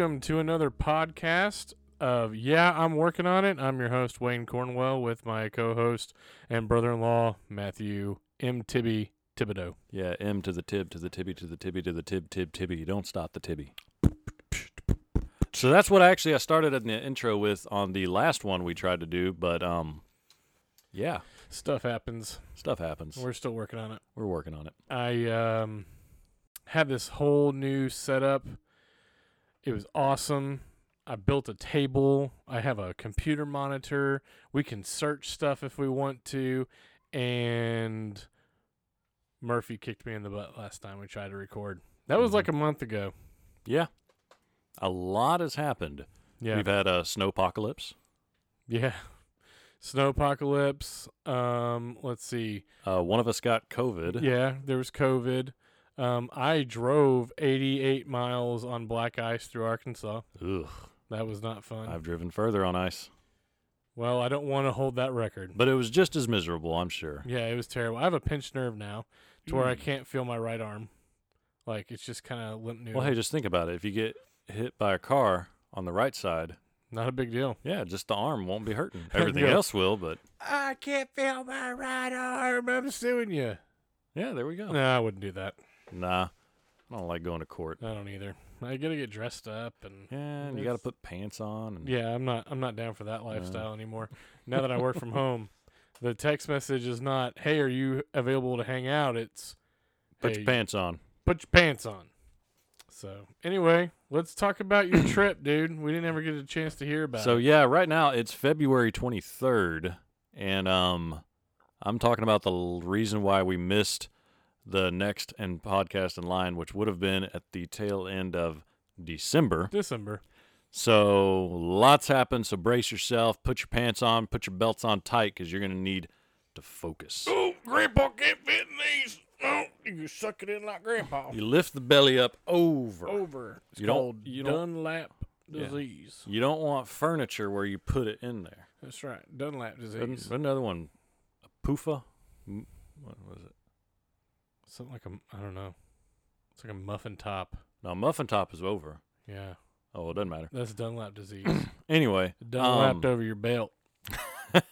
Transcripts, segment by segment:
welcome to another podcast of Yeah, I'm working on it. I'm your host Wayne Cornwell with my co-host and brother-in-law Matthew M. Tibby Thibodeau. Yeah, M to the tib to the tibby to the tibby to the tib tib tibby. You don't stop the tibby. So that's what actually I started in the intro with on the last one we tried to do, but um, yeah, Stuff happens. stuff happens. We're still working on it. We're working on it. I um had this whole new setup. It was awesome. I built a table. I have a computer monitor. We can search stuff if we want to. And Murphy kicked me in the butt last time we tried to record. That was Mhm. like a month ago. Yeah, a lot has happened. Yeah. We've had a snow apocalypse. yeah. Snow apocalypse. Um, let's see. Uh, one of us got COVID. Yeah, there was COVID. Um, I drove 88 miles on black ice through Arkansas. Ugh, That was not fun. I've driven further on ice, well, I don't want to hold that record. but it was just as miserable. I'm sure. Yeah, it was terrible. I have a pinched nerve now to where I Mm. can't feel my right arm. Like it's just kind of limp noodle. Well, hey, just think about it. If you get hit by a car on the right side, not a big deal. yeah, just the arm won't be hurting. Everything Yeah. else will, but I can't feel my right arm. I'm suing you. yeah, there we go. No, I wouldn't do that. Nah, I don't like going to court. I don't either. I gotta get dressed up and Yeah, and you got to put pants on. And yeah, I'm not. I'm not down for that lifestyle anymore. Now that I work from home, the text message is not, "Hey, are you available to hang out?" It's, put "Hey, your pants on. put your pants on. So anyway, let's talk about your trip, dude. We didn't ever get a chance to hear about So it. yeah, right now it's February 23rd, and um, I'm talking about the reason why we missed the next and podcast in line, which would have been at the tail end of December. December. So lots happened. So brace yourself, put your pants on, put your belts on tight, because you're gonna need to focus. Oh, Grandpa can't fit in these. Oh, you suck it in like Grandpa. You lift the belly up over. Over. It's You don't- called you don't- Dunlap Yeah. disease. You don't want furniture where you put it in there. That's right. Dunlap disease. Another one, a poofa. What was it? Something like a, I don't know. It's like a muffin top. No, muffin top is over. Yeah, Oh, it doesn't matter. that's Dunlap disease. Anyway, Dunlapped um, over your belt. I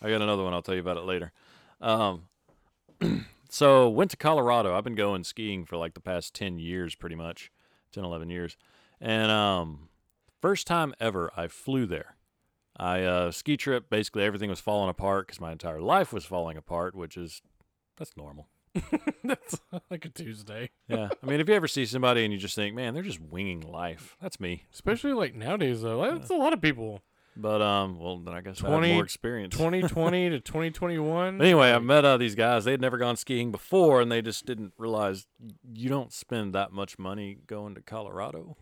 got another one. I'll tell you about it later. Um, so went to Colorado. I've been going skiing for like the past 10 years, pretty much 10, 11 years. And, um, first time ever I flew there. I, uh, ski trip, basically everything was falling apart because my entire life was falling apart, which is, that's normal. that's like a Tuesday. Yeah. I mean, if you ever see somebody and you just think, man, they're just winging life, that's me. Especially like nowadays though. That's a lot of people. But, um, well, then I guess I 20 have more experience. 2020 to 2021. But anyway, I met uh, these guys. They had never gone skiing before, and they just didn't realize you don't spend that much money going to Colorado.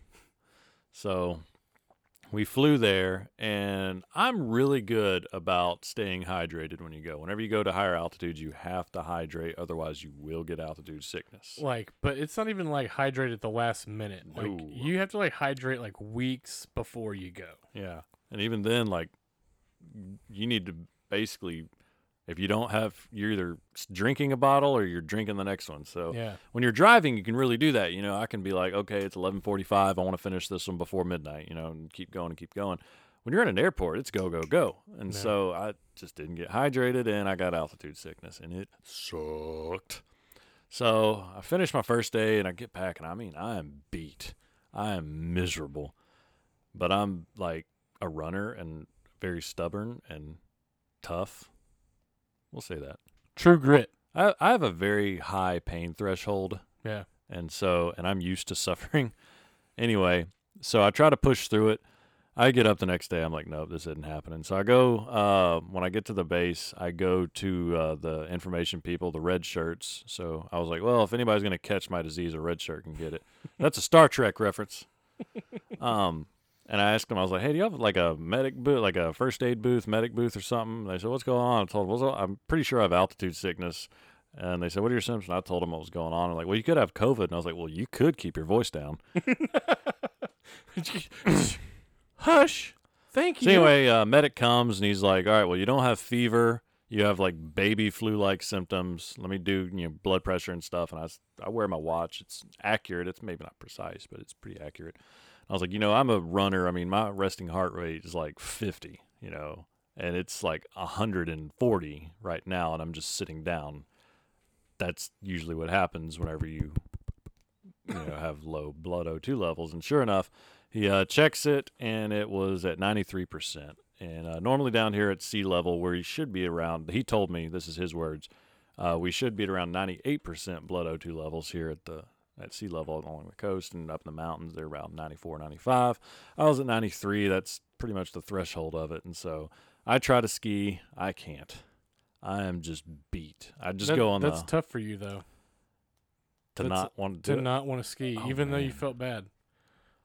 So we flew there, and I'm really good about staying hydrated when you go. Whenever you go to higher altitudes, you have to hydrate, otherwise, you will get altitude sickness. like but it's not even like hydrate at the last minute like No. you have to like hydrate like weeks before you go Yeah. And even then, like, you need to basically, if you don't have, you're either drinking a bottle or you're drinking the next one. So yeah when you're driving, you can really do that. You know, I can be like, okay, it's 11:45. I want to finish this one before midnight. You know, and keep going and keep going. When you're in an airport, it's go go go. And Yeah. so I just didn't get hydrated, and I got altitude sickness, and it sucked. So I finished my first day, and I get back, and I mean, I am beat. I am miserable, but I'm like a runner and very stubborn and tough. We'll say that. true grit I, I have a very high pain threshold yeah and so and I'm used to suffering. Anyway, so I try to push through it. I get up the next day. I'm like, nope, this isn't happening. So I go uh, when I get to the base. I go to uh, the information people, the red shirts. So I was like, well, if anybody's gonna catch my disease, a red shirt can get it. That's a Star Trek reference. Um, and I asked them, I was like, hey, do you have like a medic booth, like a first aid booth, medic booth or something? They said, what's going on? I told them, well, I'm pretty sure I have altitude sickness. And they said, "What are your symptoms?" And I told them what was going on. I'm like, well, you could have COVID. And I was like, well, you could keep your voice down. hush thank you So anyway, uh, medic comes and he's like, "All right, well, you don't have fever, You have like baby flu-like symptoms. Let me do you know blood pressure and stuff, and I, I wear my watch. It's accurate. It's maybe not precise, but it's pretty accurate. I was like, you know, I'm a runner. I mean, my resting heart rate is like 50, you know, and it's like 140 right now, and I'm just sitting down. That's usually what happens whenever you, you know, have low blood O2 levels. And sure enough, he uh, checks it, and it was at 93%. And uh, normally down here at sea level, where he should be around, he told me this is his words. Uh, we should be at around 98% blood O2 levels here at the at sea level along the coast and up in the mountains. They're around 94, 95. I was at 93. That's pretty much the threshold of it. And so I try to ski. I can't. I am just beat. I just That- go on That's the tough for you though. to that's- not want to To not want to ski, Oh, even though you felt bad.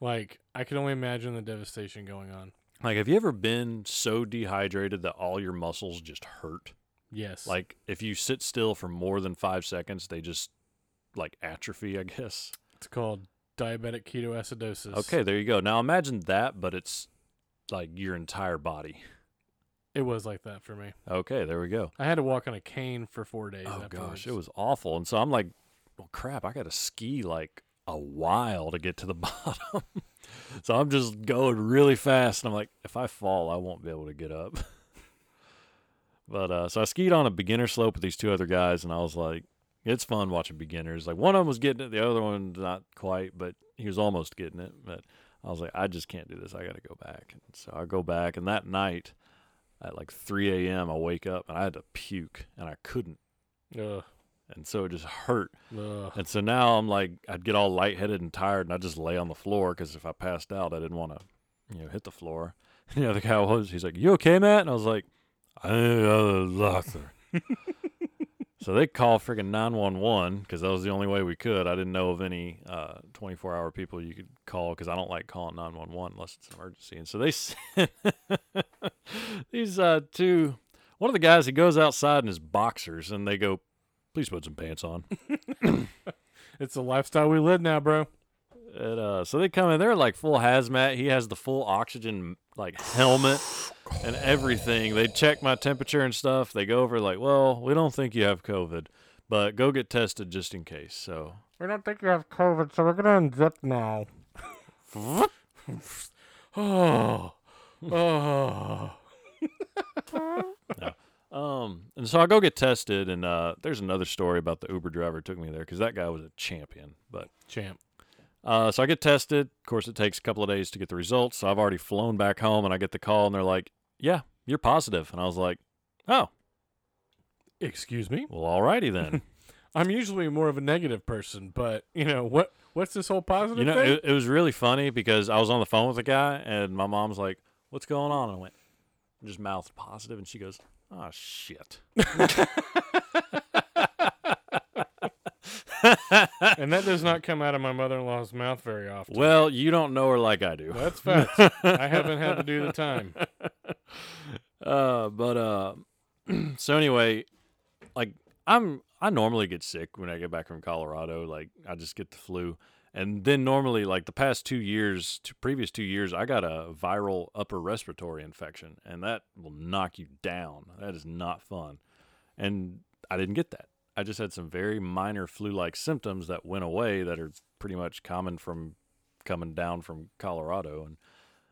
Like I can only imagine the devastation going on. Like, have you ever been so dehydrated that all your muscles just hurt? Yes. Like, if you sit still for more than five seconds, they just like atrophy, I guess. it's called diabetic ketoacidosis. Okay, there you go. Now imagine that, but it's like your entire body. It was like that for me. Okay, there we go. I had to walk on a cane for four days. Oh afterwards. gosh, it was awful. And so I'm like, well, crap, I got to ski like a while to get to the bottom. so I'm just going really fast, and I'm like, if I fall, I won't be able to get up. but uh, so I skied on a beginner slope with these two other guys, and I was like, it's fun watching beginners. Like one of them was getting it, the other one not quite, but he was almost getting it. But I was like, I just can't do this. I got to go back. And so I go back, and that night at like 3 a.m., I wake up and I had to puke, and I couldn't Ugh, and so it just hurt. ugh. And so now I'm like, I'd get all lightheaded and tired, and I just lay on the floor because if I passed out, I didn't want to, you know, hit the floor. And the other guy was, he's like, "You okay, Matt?" And I was like, "I need a doctor." so they call freaking 911 because that was the only way we could. I didn't know of any uh, 24 hour people you could call because I don't like calling 911 unless it's an emergency. And so they sent these uh, two. One of the guys, he goes outside in his boxers, and they go, "Please put some pants on." It's the lifestyle we live now, bro. And, uh, so they come in, they're like full hazmat. He has the full oxygen like helmet and everything. They check my temperature and stuff. They go over like, well, we don't think you have COVID, but go get tested just in case. So We don't think you have COVID, so we're gonna unzip now. oh, oh. Um, and so I go get tested, and uh, there's another story about the Uber driver took me there because that guy was a champion. But Champ. Uh, so I get tested. Of course, it takes a couple of days to get the results. So I've already flown back home, and I get the call, and they're like, "Yeah, you're positive." And I was like, "Oh, Excuse me. well, alrighty then." I'm usually more of a negative person, but you know what? What's this whole positive you know, thing? it, it was really funny because I was on the phone with a guy, and my mom's like, "What's going on?" And I went, I just mouthed positive, and she goes, "Oh shit." and that does not come out of my mother-in-law's mouth very often. well, you don't know her like I do. That's facts. I haven't had to do the time. Uh, but uh, so anyway, like I'm I normally get sick when I get back from Colorado. Like I just get the flu, and then normally like the past two years, two, previous two years, I got a viral upper respiratory infection, and that will knock you down. That is not fun, and I didn't get that. I just had some very minor flu-like symptoms that went away that are pretty much common from coming down from Colorado and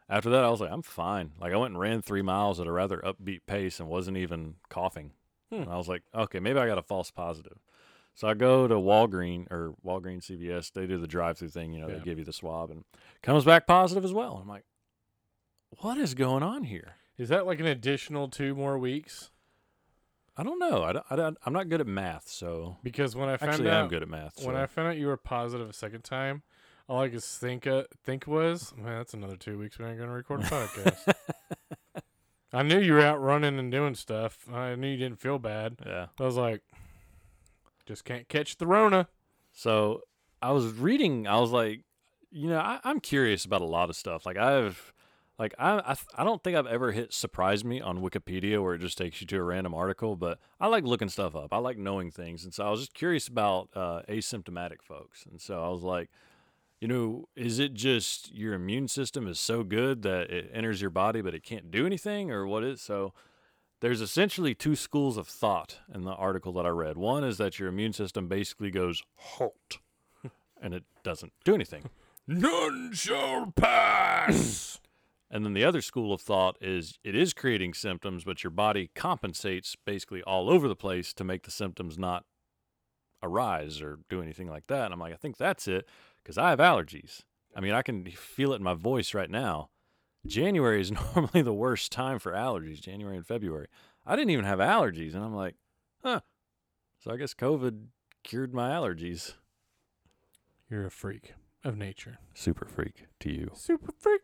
after that, I was like, I'm fine. Like I went and ran three miles at a rather upbeat pace and wasn't even coughing. Hmm. And I was like, okay, maybe I got a false positive. So I go to Walgreen or Walgreens CVS. They do the drive-through thing. You know, Yeah. they give you the swab and comes back positive as well. I'm like, what is going on here? Is that like an additional two more weeks? I don't know. I, don't- I, don't- I'm not good at math, so Because when I found actually, out am good at math. when so- I found out you were positive a second time, all I could think uh, think was, man, that's another two weeks we ain't gonna record a podcast. I knew you were out running and doing stuff. I knew you didn't feel bad. yeah. I was like, just can't catch the Rona. So I was reading. I was like, you know, I, I'm curious about a lot of stuff. Like I've, like I, I, I don't think I've ever hit surprise me on Wikipedia where it just takes you to a random article. But I like looking stuff up. I like knowing things, and so I was just curious about uh, asymptomatic folks. And so I was like, you know, is it just your immune system is so good that it enters your body, but it can't do anything, or what is so? there's essentially two schools of thought in the article that I read. One is that your immune system basically goes halt and it doesn't do anything. None shall pass. And then the other school of thought is it is creating symptoms, but your body compensates basically all over the place to make the symptoms not arise or do anything like that. And I'm like, I think that's it because I have allergies. I mean, I can feel it in my voice right now. January is normally the worst time for allergies, January and February. I didn't even have allergies. And I'm like, huh. So I guess COVID cured my allergies. You're a freak of nature. Super freak to you. Super freak.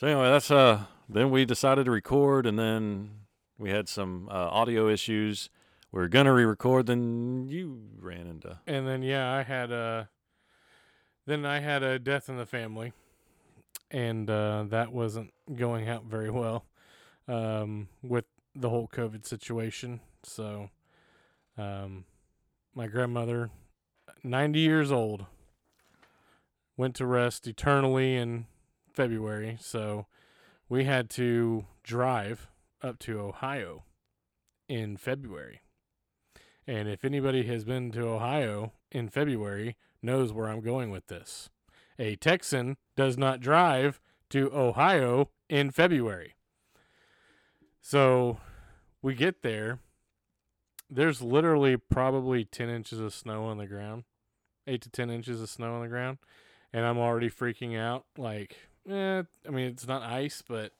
So anyway, that's uh. Then we decided to record, and then we had some uh, audio issues. We were gonna re-record, then you ran into. And then yeah, I had a then I had a death in the family. And uh, that wasn't going out very well um, with the whole COVID situation. So um, my grandmother, 90 years old, went to rest eternally in February. So we had to drive up to Ohio in February. And if anybody has been to Ohio in February, knows where I'm going with this. A Texan does not drive to Ohio in February. So we get there. There's literally probably 10 inches of snow on the ground, 8 to 10 inches of snow on the ground. And I'm already freaking out. Like, eh, I mean, it's not ice, but,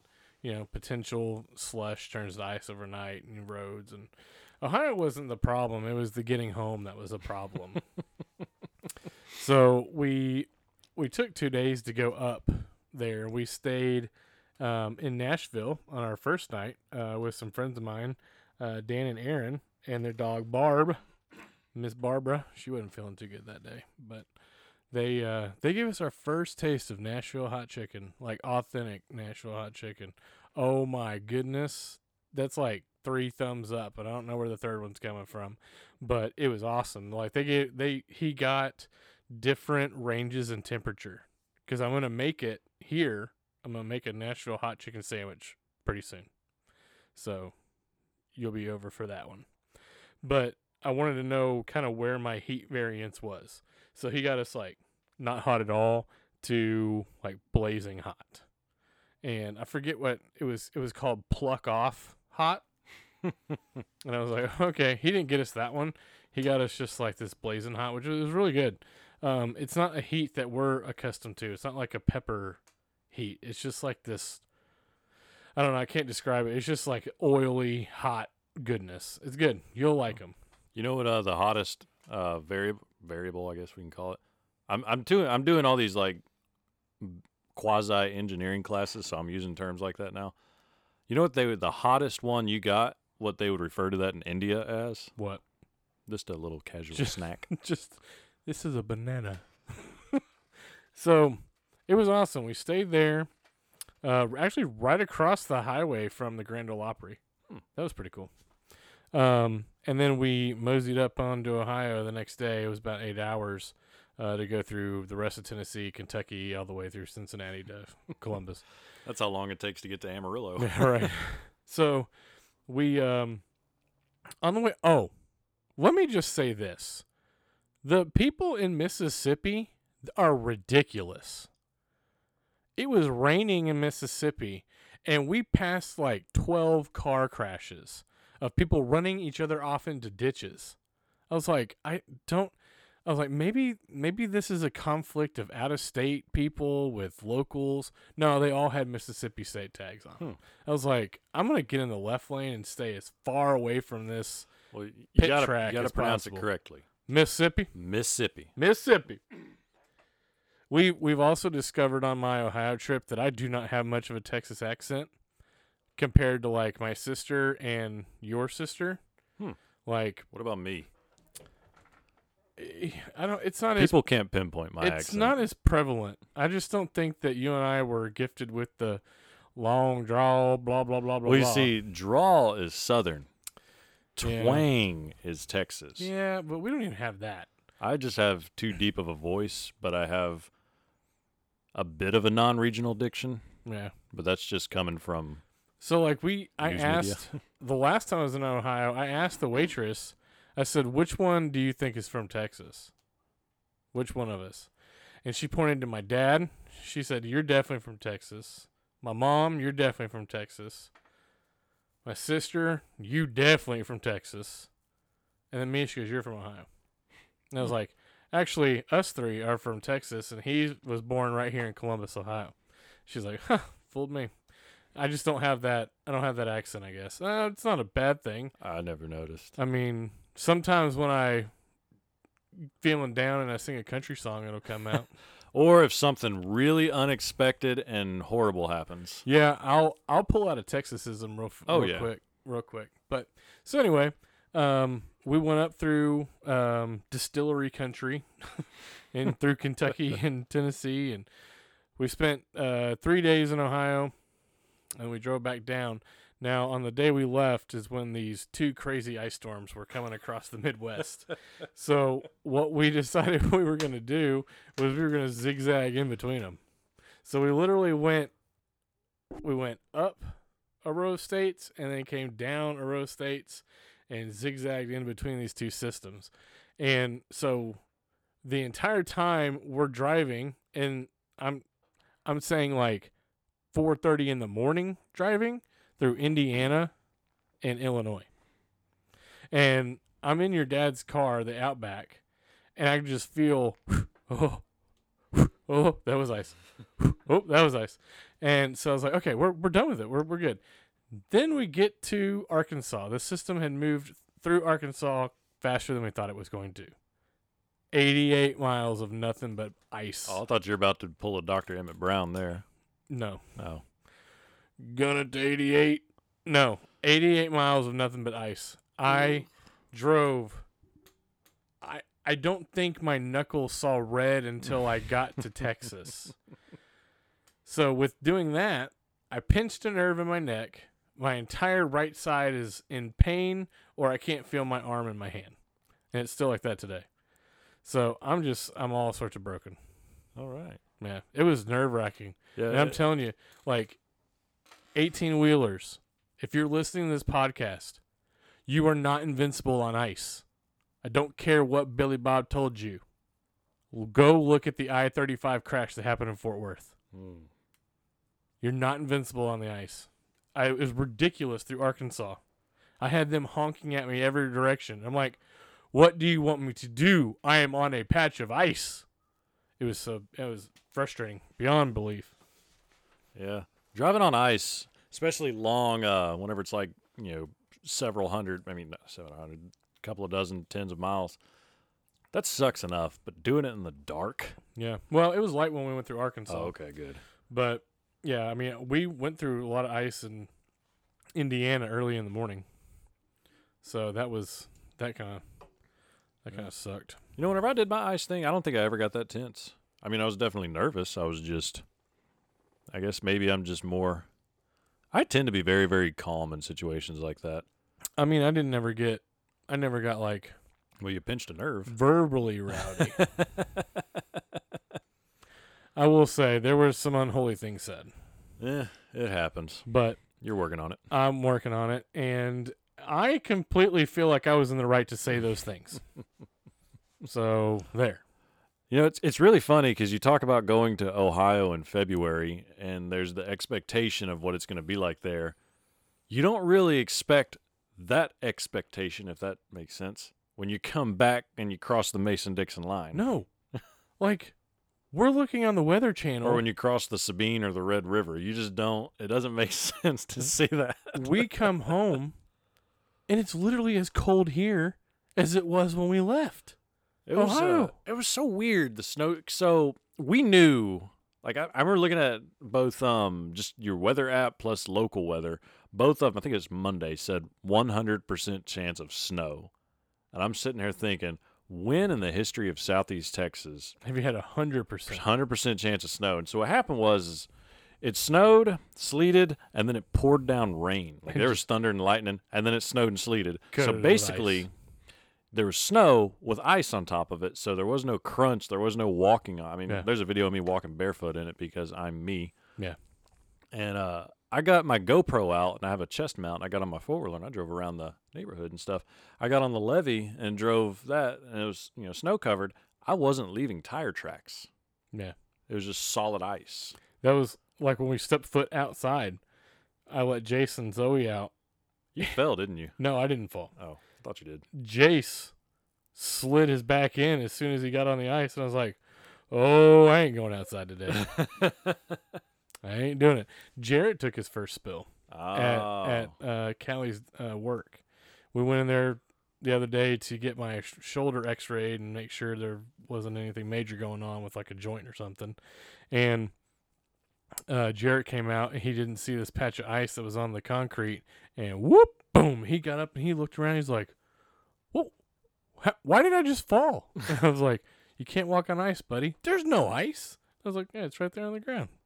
you know, potential slush turns to ice overnight and roads. And Ohio wasn't the problem. It was the getting home that was a problem. so we we took two days to go up there. We stayed um, in Nashville on our first night uh, with some friends of mine, uh, Dan and Aaron, and their dog Barb, Miss Barbara. She wasn't feeling too good that day, but they uh, they gave us our first taste of Nashville hot chicken, like authentic Nashville hot chicken. Oh my goodness, that's like three thumbs up, and I don't know where the third one's coming from, but it was awesome. Like they gave they he got different ranges in temperature because I'm gonna make it here. I'm gonna make a Nashville hot chicken sandwich pretty soon, so you'll be over for that one. But I wanted to know kind of where my heat variance was, so he got us like not hot at all to like blazing hot, and I forget what it was. It was called pluck off hot. and I was like, okay, he didn't get us that one. He got us just like this blazing hot, which was really good. Um, it's not a heat that we're accustomed to. It's not like a pepper heat. It's just like this. I don't know. I can't describe it. It's just like oily, hot goodness. It's good. You'll like them. You know what? Uh, the hottest uh variable variable, I guess we can call it. I'm I'm doing I'm doing all these like quasi engineering classes, so I'm using terms like that now. You know what they would the hottest one you got? What they would refer to that in India as? What? Just a little casual Just- snack. just this is a banana. so it was awesome. We stayed there, uh, actually right across the highway from the Grand Ole Opry. Hmm. That was pretty cool. Um, and then we moseyed up onto Ohio the next day. It was about eight hours uh, to go through the rest of Tennessee, Kentucky, all the way through Cincinnati to Columbus. That's how long it takes to get to Amarillo. Right. So we um on the way oh, let me just say this. The people in Mississippi are ridiculous. It was raining in Mississippi and we passed like 12 car crashes of people running each other off into ditches. I was like, I don't I was like, maybe maybe this is a conflict of out of state people with locals. No, they all had Mississippi state tags on. Hmm. I was like, I'm gonna get in the left lane and stay as far away from this Well, you Pit gotta, track you gotta pronounce possible. it correctly. Mississippi. Mississippi. Mississippi. We we've also discovered on my Ohio trip that I do not have much of a Texas accent compared to like my sister and your sister. Hmm. Like What about me? eh, I don't. It's not as People can't pinpoint my it's accent. not as prevalent. I just don't think that you and I were gifted with the long draw, blah blah blah blah. well, you blah. see, drawl is southern. Yeah. Twang is Texas. Yeah, but we don't even have that. I just have too deep of a voice, but I have a bit of a non-regional diction. Yeah. But that's just coming from So like we, I News media. asked the last time I was in Ohio, I asked the waitress. I said, "Which one do you think is from Texas? Which one of us?" And she pointed to my dad. She said, "You're definitely from Texas." My mom, "You're definitely from Texas." My sister, "You definitely from Texas." And then me, she goes, "You're from Ohio." And I was like, "Actually, us three are from Texas, and he was born right here in Columbus, Ohio." She's like, "Huh, fooled me." I just don't have that. I don't have that accent. I guess uh, it's not a bad thing. I never noticed. I mean, sometimes when I feeling down and I sing a country song, it'll come out. Or if something really unexpected and horrible happens. yeah, I'll I'll pull out a Texasism real, Oh, real yeah. quick, real quick. But so anyway, um, we went up through um, distillery country, and through Kentucky and Tennessee, and we spent uh, three days in Ohio, and we drove back down. Now, on the day we left is when these two crazy ice storms were coming across the Midwest. so, what we decided we were going to do was we were going to zigzag in between them. So we literally went, we went up a row of states and then came down a row of states and zigzagged in between these two systems. And so the entire time we're driving and I'm I'm saying like 4:30 in the morning driving through Indiana and Illinois. And I'm in your dad's car, the Outback, and I just feel oh oh that was ice. oh, that was ice. And so I was like, okay, we're we're done with it. We're we're good. Then we get to Arkansas. The system had moved through Arkansas faster than we thought it was going to. 88 miles of nothing but ice. Oh, I thought you were about to pull a Dr. Emmett Brown there. No. Oh. Gonna to 88. No. 88 miles of nothing but ice. I drove. I I don't think my knuckles saw red until I got to Texas. So with doing that, I pinched a nerve in my neck. My entire right side is in pain, or I can't feel my arm in my hand, and it's still like that today. So I'm just I'm all sorts of broken. All right. Man, it was nerve wracking. Yeah. And I'm telling you, like 18 wheelers, if you're listening to this podcast, you are not invincible on ice. I don't care what Billy Bob told you. Go look at the I 35 crash that happened in Fort Worth. Hmm. You're not invincible on the ice. I, it was ridiculous through Arkansas. I had them honking at me every direction. I'm like, what do you want me to do? I am on a patch of ice. It was so it was frustrating beyond belief. Yeah. Driving on ice, especially long, uh, whenever it's like, you know, several hundred, I mean, not 700, a couple of dozen, tens of miles, that sucks enough. But doing it in the dark? Yeah. Well, it was light when we went through Arkansas. Oh, okay, good. But yeah, I mean, we went through a lot of ice in Indiana early in the morning. So that was that kind of that Yeah. kind of sucked. You know, whenever I did my ice thing, I don't think I ever got that tense. I mean, I was definitely nervous. I was just, I guess maybe I'm just more. I tend to be very, very calm in situations like that. I mean, I didn't ever get I never got like Well, you pinched a nerve. verbally rowdy. I will say there were some unholy things said, Yeah, it happens. but You're working on it. I'm working on it and I completely feel like I was in the right to say those things. so, there. You know, it's it's really funny because you talk about going to Ohio in February, and there's the expectation of what it's going to be like there. You don't really expect that expectation, if that makes sense, when you come back and you cross the Mason Dixon line, No. like we're looking on the weather channel. or when you cross the Sabine or the Red River. You just don't. It doesn't make sense to see that. we come home and it's literally as cold here as it was when we left. It was uh, it was so weird. The snow. So we knew. Like I, I remember looking at both um just your weather app plus local weather. Both of them, I think it was Monday, said 100% chance of snow. And I'm sitting here thinking, when in the history of Southeast Texas, Have you had a hundred percent, 100% chance of snow? And so what happened was, it snowed, sleeted, and then it poured down rain. Like there was thunder and lightning, and then it snowed and sleeted. So basically. There was snow with ice on top of it, so there was no crunch. There was no walking. on I mean, Yeah. there's a video of me walking barefoot in it because I'm me. Yeah. And uh, I got my GoPro out and I have a chest mount. I got on my four wheeler and I drove around the neighborhood and stuff. I got on the levee and drove that, and it was you know snow covered. I wasn't leaving tire tracks. Yeah. It was just solid ice. That was like when we stepped foot outside. I let Jason Zoe out. You fell, didn't you? No, I didn't fall. Oh, thought you did. Jace slid his back in as soon as he got on the ice, and I was like, "Oh, I ain't going outside today. I ain't doing it." Jarrett took his first spill oh, at at uh, Callie's uh, work. We went in there the other day to get my sh- shoulder X-rayed and make sure there wasn't anything major going on with like a joint or something. And uh, Jarrett came out and he didn't see this patch of ice that was on the concrete, and whoop, boom! He got up and he looked around. He's like, "Whoa, how, why did I just fall?" I was like, "You can't walk on ice, buddy. There's no ice." I was like, "Yeah, it's right there on the ground."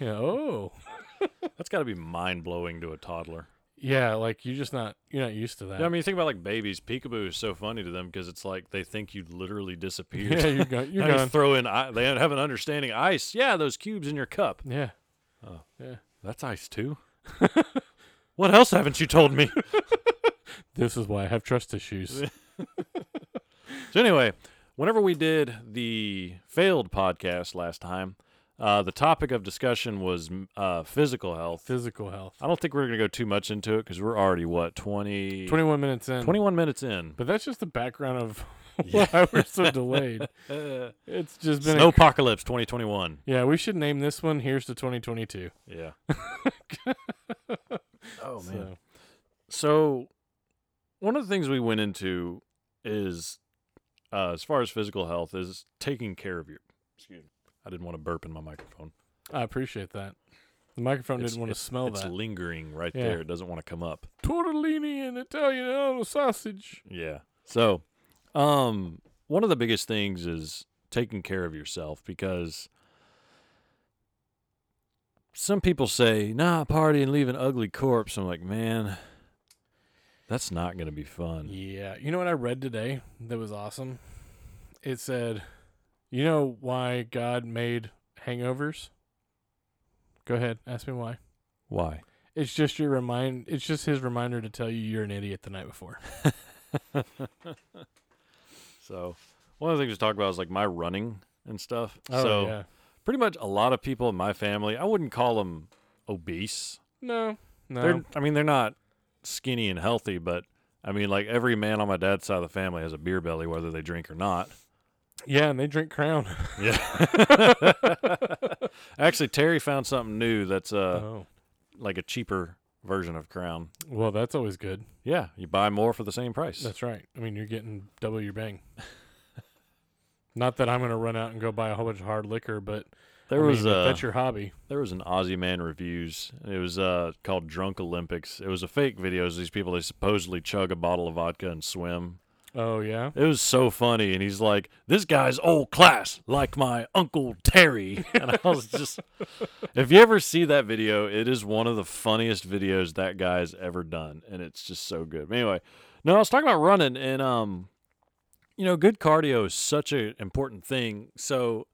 Yeah. Oh. that's got to be mind blowing to a toddler. Yeah, like you're just not you're not used to that. Yeah, I mean, you think about like babies. Peekaboo is so funny to them because it's like they think you literally disappeared. yeah, you're gone. You're you gone. throw in, i- they have an understanding. Ice, yeah, those cubes in your cup. Yeah. Oh. Yeah. That's ice too. what else haven't you told me? This is why I have trust issues. So anyway, whenever we did the failed podcast last time, uh, the topic of discussion was uh, physical health. Physical health. I don't think we're going to go too much into it because we're already what 20, 21 minutes in. 21 minutes in. But that's just the background of Yeah. why we're so delayed. It's just been a, Snowpocalypse 2021. Yeah, we should name this one Here's to 2022. Yeah. oh man. So, So, one of the things we went into is, uh, as far as physical health, is taking care of your. Excuse me. I didn't want to burp in my microphone. I appreciate that. The microphone It's- didn't want to smell it's that. It's lingering right Yeah. there. It doesn't want to come up. Tortellini and Italian sausage. Yeah. So, um, one of the biggest things is taking care of yourself because some people say, "Nah, party and leave an ugly corpse." I'm like, man, that's not going to be fun. Yeah. You know what I read today that was awesome? It said, You know why God made hangovers? Go ahead. Ask me why. Why? It's just your remind. It's just his reminder to tell you you're an idiot the night before. so, one of the things to talk about is like my running and stuff. Oh so, yeah. pretty much a lot of people in my family, I wouldn't call them obese. No. No. They're, I mean, they're not skinny and healthy, but I mean, like every man on my dad's side of the family has a beer belly, whether they drink or not. yeah, and they drink Crown. Yeah. Actually, Terry found something new that's uh oh. like a cheaper version of Crown. Well, that's always good. Yeah, you buy more for the same price. That's right. I mean, you're getting double your bang. Not that I'm going to run out and go buy a whole bunch of hard liquor, but there I was mean, if uh, that's your hobby. there was an Aussie Man reviews. It was uh called Drunk Olympics. It was a fake video. It these people they supposedly chug a bottle of vodka and swim. Oh yeah. It was so funny, and he's like, "This guy's old class, like my uncle Terry." And I was just, if you ever see that video, it is one of the funniest videos that guy's ever done, and it's just so good. But anyway, no, I was talking about running, and um, you know, good cardio is such an important thing. So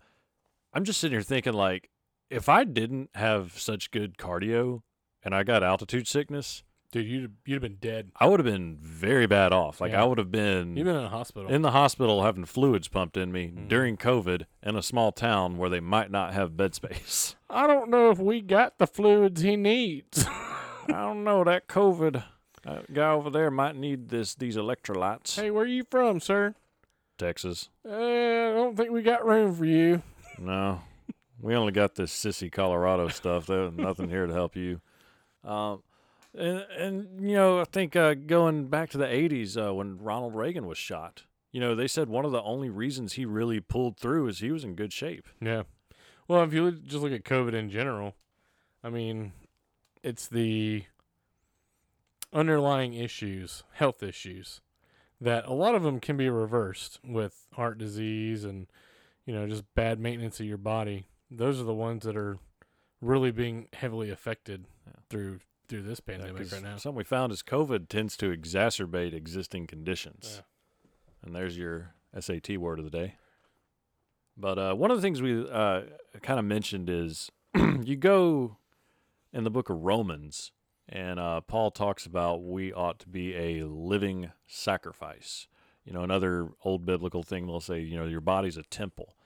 I'm just sitting here thinking, like, if I didn't have such good cardio and I got altitude sickness, Dude, you'd you'd have been dead. I would have been very bad off. Like, Yeah. I would have been You've been in a hospital. in the hospital having fluids pumped in me Mhm. during COVID in a small town where they might not have bed space. I don't know if we got the fluids he needs. I don't know that COVID uh, guy over there might need this these electrolytes. hey, where are you from, sir? Texas, Uh, I don't think we got room for you. No, we only got this sissy Colorado stuff. There's nothing here to help you. Um, and and you know I think uh, going back to the '80s uh, when Ronald Reagan was shot, you know they said one of the only reasons he really pulled through is he was in good shape. Yeah. Well, if you just look at COVID in general, I mean, it's the underlying issues, health issues, that a lot of them can be reversed with heart disease and, you know, just bad maintenance of your body. Those are the ones that are really being heavily affected Yeah. through through this Yeah, right now. Something we found is COVID tends to exacerbate existing conditions. And there's your SAT word of the day. But uh, one of the things we uh, kind of mentioned is you go in the book of Romans, and uh, Paul talks about we ought to be a living sacrifice. You know, another old biblical thing they'll say, you know, your body's a temple.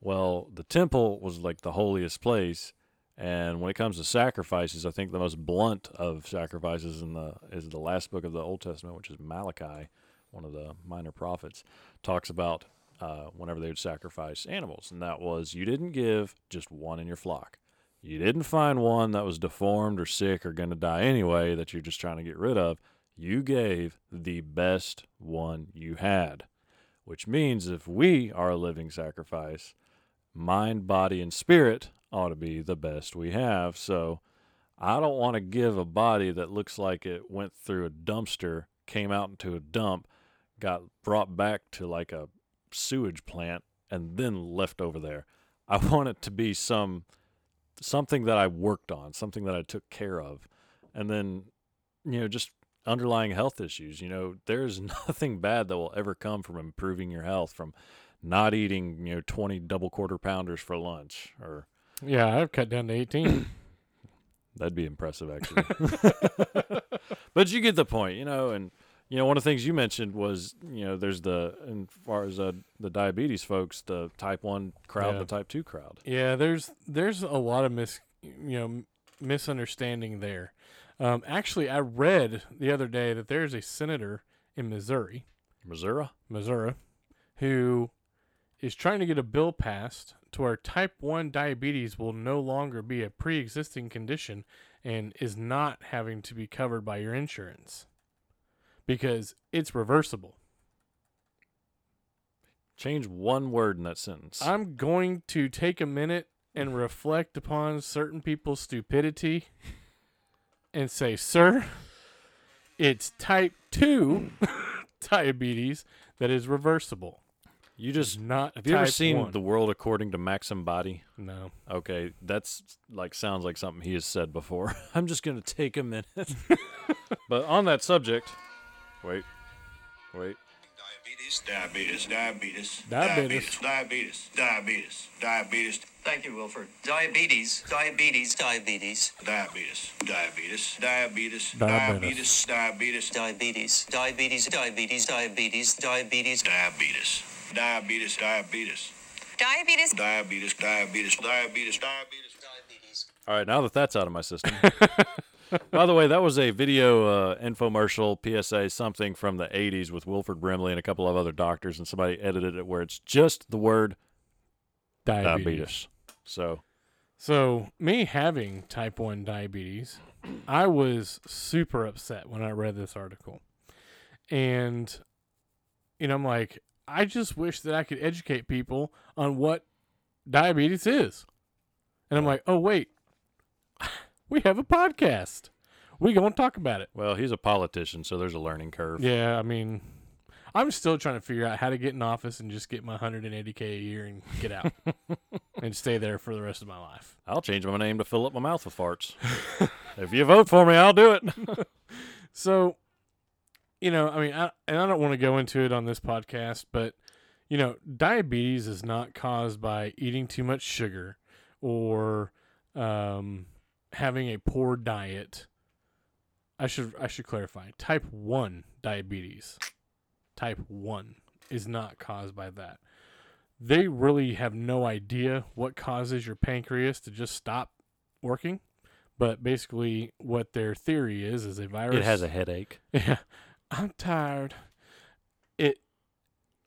Well, the temple was like the holiest place, and when it comes to sacrifices, I think the most blunt of sacrifices in the is the last book of the Old Testament, which is Malachi, one of the minor prophets, talks about uh, whenever they would sacrifice animals, and that was you didn't give just one in your flock. You didn't find one that was deformed or sick or going to die anyway that you're just trying to get rid of. You gave the best one you had, which means if we are a living sacrifice, mind, body, and spirit ought to be the best we have. So I don't want to give a body that looks like it went through a dumpster, came out into a dump, got brought back to like a sewage plant, and then left over there. I want it to be some something that I worked on, something that I took care of. And then, you know, just underlying health issues. You know, there's nothing bad that will ever come from improving your health, from not eating, you know, 20 double quarter pounders for lunch or Yeah, I've cut down to 18. That'd be impressive, actually. but you get the point, you know. And you know, one of the things you mentioned was, you know, there's the, as far as uh, the diabetes folks, the type one crowd, Yeah. the type two crowd. Yeah, there's there's a lot of mis you know misunderstanding there. Um, actually, I read the other day that there's a senator in Missouri, Missouri. Missouri, who is trying to get a bill passed to where type one diabetes will no longer be a pre-existing condition and is not having to be covered by your insurance because it's reversible. Change one word in that sentence. I'm going to take a minute and reflect upon certain people's stupidity and say, sir, it's type 2 diabetes that is reversible. you just not have you ever seen 1. the world according to Maxim Body? No. Okay, that's like sounds like something he has said before. I'm just gonna take a minute. but on that subject, wait, wait. Diabetes, diabetes, diabetes, Diabetes. diabetes, diabetes, diabetes, Thank you, Wilford. Diabetes, diabetes, diabetes, diabetes, diabetes, diabetes, Diabetes. diabetes, diabetes, diabetes, diabetes, diabetes, diabetes, diabetes, diabetes, diabetes, diabetes, Diabetes. diabetes, diabetes, diabetes, diabetes. diabetes. All right, now that that's out of my system. By the way, that was a video uh, infomercial PSA something from the 80s with Wilford Brimley and a couple of other doctors, and somebody edited it where it's just the word Diabetes. diabetes. So So, me having type 1 diabetes, I was super upset when I read this article. And, you know, I'm like, I just wish that I could educate people on what diabetes is. And I'm like, oh, wait, we have a podcast. We going to talk about it. Well, he's a politician, so there's a learning curve. Yeah, I mean, I'm still trying to figure out how to get in office and just get my 180K a year and get out and stay there for the rest of my life. I'll change my name to fill up my mouth with farts. if you vote for me, I'll do it. So, you know, I mean, I, and I don't want to go into it on this podcast, but you know, diabetes is not caused by eating too much sugar or um, having a poor diet. I should I should clarify. Type one diabetes, type one, is not caused by that. They really have no idea what causes your pancreas to just stop working. But basically, what their theory is is a virus. it has a headache. Yeah, I'm tired. It,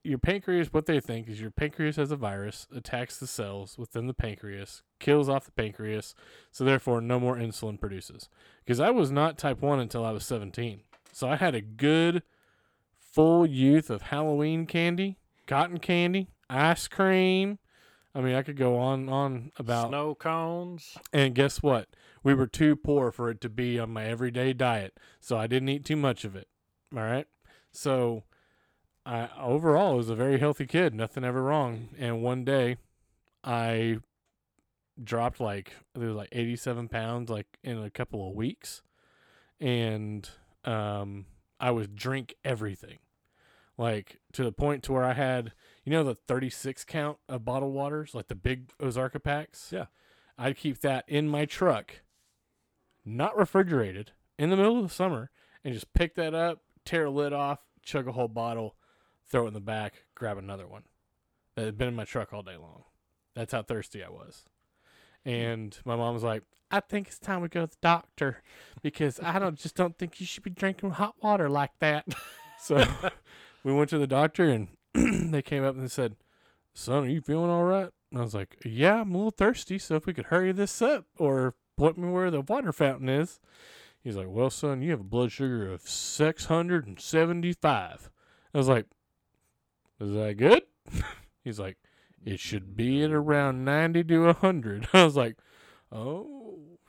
your pancreas. What they think is your pancreas has a virus, attacks the cells within the pancreas, kills off the pancreas, so therefore no more insulin produces. Because I was not type one until I was 17, so I had a good, full youth of Halloween candy, cotton candy, ice cream. I mean, I could go on on about Snow cones. and guess what? We were too poor for it to be on my everyday diet, so I didn't eat too much of it. All right. So, I overall was a very healthy kid, nothing ever wrong. And one day, I dropped like it was like 87 pounds, like in a couple of weeks, and um, I would drink everything, like to the point to where I had, you know, the 36 count of bottled waters, like the big Ozarka packs. Yeah. I'd keep that in my truck not refrigerated, in the middle of the summer, and just pick that up, tear a lid off, chug a whole bottle, throw it in the back, grab another one. That had been in my truck all day long. That's how thirsty I was. And my mom was like, I think it's time we go to the doctor because I don't just don't think you should be drinking hot water like that. so we went to the doctor and they came up and they said, Son, are you feeling all right? And I was like, Yeah, I'm a little thirsty, so if we could hurry this up or point me where the water fountain is. He's like, Well, son, you have a blood sugar of six hundred and seventy five. I was like, Is that good? He's like, It should be at around ninety to hundred. I was like, Oh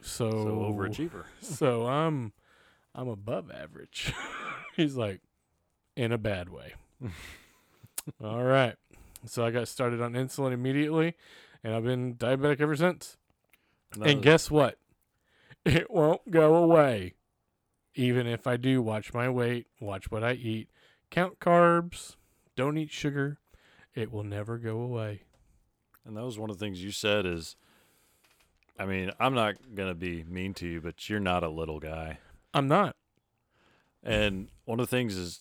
so, So overachiever. so I'm I'm above average. He's like, in a bad way. All right. So I got started on insulin immediately, and I've been diabetic ever since. No, And guess what? It won't go away. Even if I do watch my weight, watch what I eat, count carbs, don't eat sugar, it will never go away. And that was one of the things you said is, I mean, I'm not gonna be mean to you, but you're not a little guy. I'm not. And one of the things is,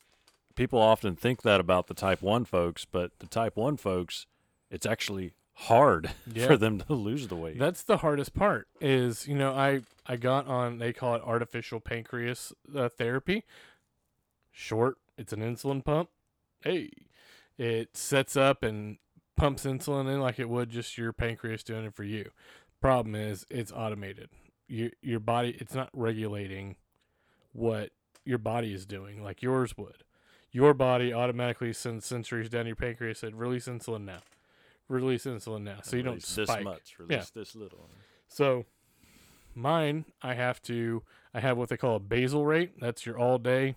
people often think that about the Type One folks, but the Type One folks, it's actually hard Yeah. for them to lose the weight. That's the hardest part. Is you know I I got on they call it artificial pancreas uh, therapy. Short, it's an insulin pump. Hey, it sets up and pumps insulin in like it would just your pancreas doing it for you. Problem is, it's automated. Your your body it's not regulating what your body is doing like yours would. Your body automatically sends sensories down your pancreas said release insulin now. Release insulin now. So you don't Release spike. this much, release this little. So mine, I have to, I have what they call a basal rate. That's your all day,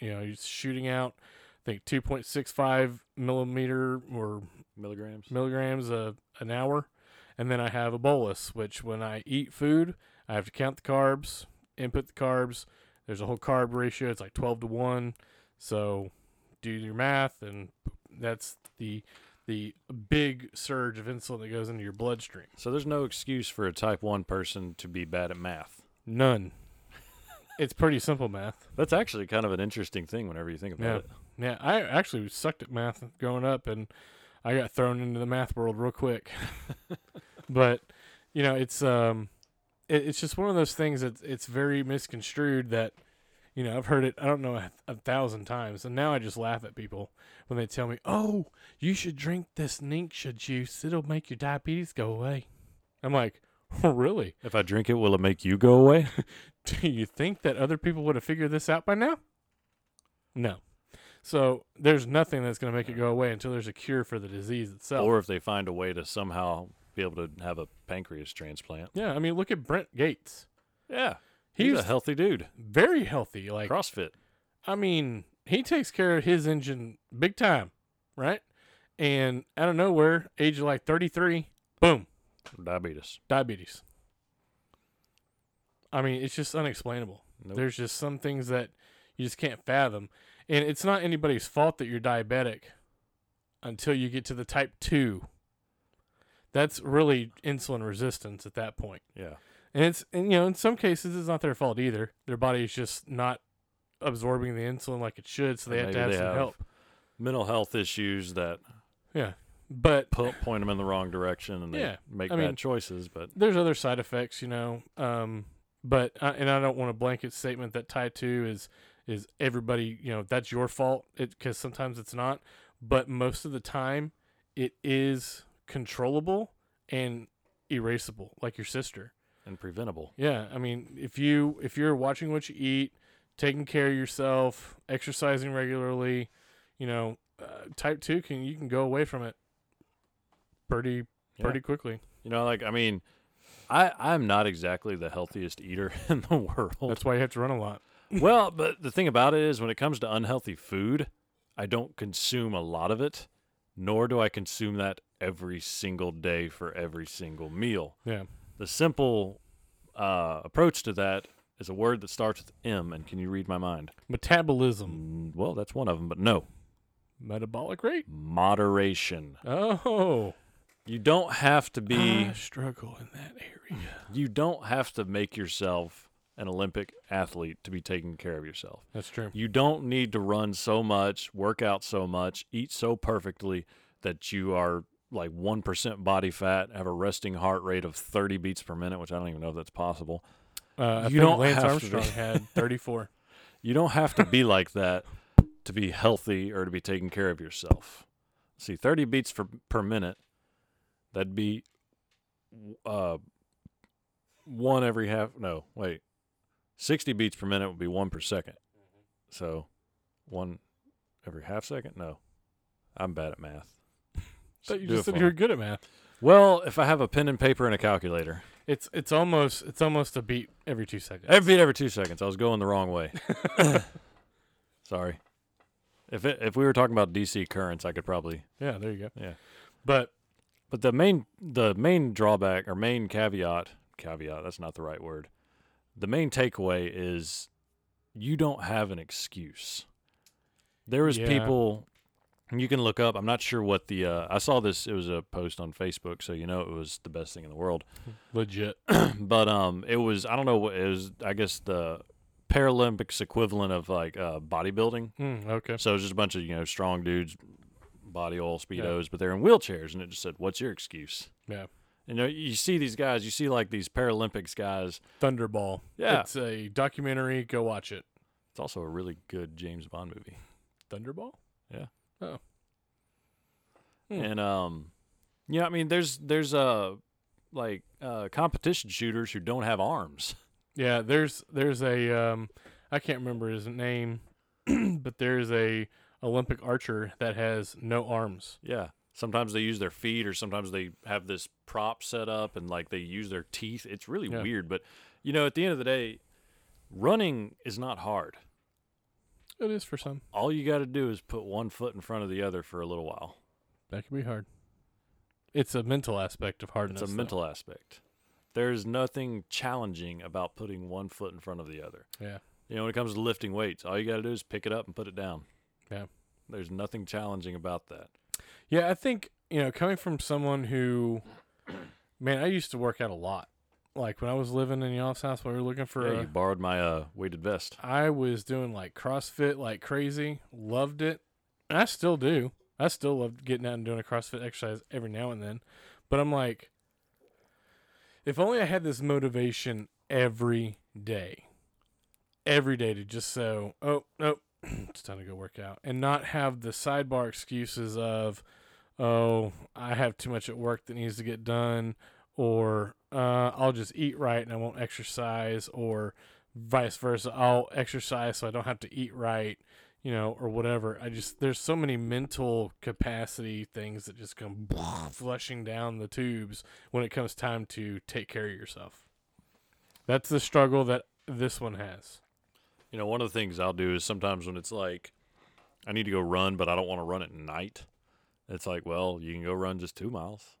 you know, you're shooting out, I think 2.65 millimeter or Milligrams. milligrams a, an hour. And then I have a bolus, which when I eat food, I have to count the carbs, input the carbs. There's a whole carb ratio. It's like 12 to 1. So do your math, and that's the the big surge of insulin that goes into your bloodstream. So there's no excuse for a Type One person to be bad at math. None. it's pretty simple math. That's actually kind of an interesting thing whenever you think about Yeah. it. Yeah, I actually sucked at math growing up, and I got thrown into the math world real quick. but you know, it's um, it, it's just one of those things that it's very misconstrued. That you know, I've heard it. I don't know a, a thousand times, and now I just laugh at people when they tell me, "Oh, you should drink this Ninksha juice. It'll make your diabetes go away." I'm like, "Oh, really? If I drink it, will it make you go away? Do you think that other people would have figured this out by now? No. So there's nothing that's going to make it go away until there's a cure for the disease itself. or if they find a way to somehow be able to have a pancreas transplant. yeah, I mean, look at Brent Gates. Yeah. He's, He's a healthy dude. very healthy. Like, CrossFit. I mean, he takes care of his engine big time, right? And out of nowhere, age of like 33, boom, Diabetes. diabetes. I mean, it's just unexplainable. Nope. There's just some things that you just can't fathom. And it's not anybody's fault that you're diabetic until you get to the type 2. That's really insulin resistance at that point. Yeah. And it's and you know, in some cases it's not their fault either. Their body is just not absorbing the insulin like it should, so they have to have some have help. Mental health issues that Yeah. But po- point them in the wrong direction and they Yeah, make I bad mean- choices. But there's other side effects, you know. Um, but uh, and I don't want a blanket statement that type two is is everybody, you know, that's your fault. It because sometimes it's not, but most of the time it is controllable and erasable, like your sister. and preventable. Yeah, I mean, if you if you're watching what you eat, taking care of yourself, exercising regularly, you know, uh, type two can you can go away from it pretty Yeah. pretty quickly. You know, like I mean, I I'm not exactly the healthiest eater in the world. That's why you have to run a lot. Well, but the thing about it is, when it comes to unhealthy food, I don't consume a lot of it, nor do I consume that every single day for every single meal. Yeah. The simple uh, approach to that is a word that starts with M. And can you read my mind? Metabolism, Mm, Well, that's one of them, but no, metabolic rate. moderation. Oh, You don't have to be. I struggle in that area. you don't have to make yourself an Olympic athlete to be taking care of yourself. That's true. You don't need to run so much, work out so much, eat so perfectly that you are like 1% body fat, have a resting heart rate of 30 beats per minute, which I don't even know if that's possible. Uh, I You think don't Lance have to be. Armstrong had 34. You don't have to be like that to be healthy or to be taking care of yourself. See, 30 beats for, per minute, that'd be uh, one every half. No, wait. 60 beats per minute would be one per second. Mm-hmm. So one every half second? No. I'm bad at math. But you just said you were me. good at math. Well, if I have a pen and paper and a calculator, It's it's almost it's almost a beat every two seconds. every beat every two seconds. I was going the wrong way. Sorry. If it, if we were talking about DC currents, I could probably yeah, there you go. yeah. But But the main the main drawback or main caveat caveat that's not the right word. The main takeaway is you don't have an excuse. There was Yeah. people and you can look up. I'm not sure what the uh, I saw this. It was a post on Facebook, so you know it was the best thing in the world. legit. but um, it was I don't know what it was. I guess the Paralympics equivalent of like uh, bodybuilding. Mm, okay. So it was just a bunch of you know strong dudes, body oil speedos, but they're in wheelchairs, and it just said, "What's your excuse?" Yeah. You know, you see these guys, you see like these Paralympics guys. Thunderball. Yeah. It's a documentary. Go watch it. It's also a really good James Bond movie. Thunderball? Yeah. Oh. Hmm. And um, yeah, I mean, there's there's uh like uh competition shooters who don't have arms. Yeah, there's there's a um I can't remember his name, but there's a Olympic archer that has no arms. Yeah. Sometimes they use their feet, or sometimes they have this prop set up, and like they use their teeth. It's really Yeah. weird, but you know, at the end of the day, running is not hard. It is for some. All you got to do is put one foot in front of the other for a little while. That can be hard. It's a mental aspect of hardness. It's a though. mental aspect. There's nothing challenging about putting one foot in front of the other. Yeah. You know, when it comes to lifting weights, all you got to do is pick it up and put it down. Yeah. There's nothing challenging about that. Yeah, I think, you know, coming from someone who man, I used to work out a lot. Like when I was living in y'all's house we were looking for yeah, a you borrowed my uh, weighted vest. I was doing like CrossFit like crazy. Loved it. And I still do. I still love getting out and doing a CrossFit exercise every now and then. But I'm like, if only I had this motivation every day. Every day to just so, oh, nope, it's time to go work out. And not have the sidebar excuses of, oh, I have too much at work that needs to get done, or uh, I'll just eat right and I won't exercise, or vice versa. I'll exercise so I don't have to eat right, you know, or whatever. I just there's so many mental capacity things that just come flushing down the tubes when it comes time to take care of yourself. That's the struggle that this one has. You know, one of the things I'll do is sometimes when it's like, I need to go run, but I don't want to run at night. It's like, well, you can go run just two miles.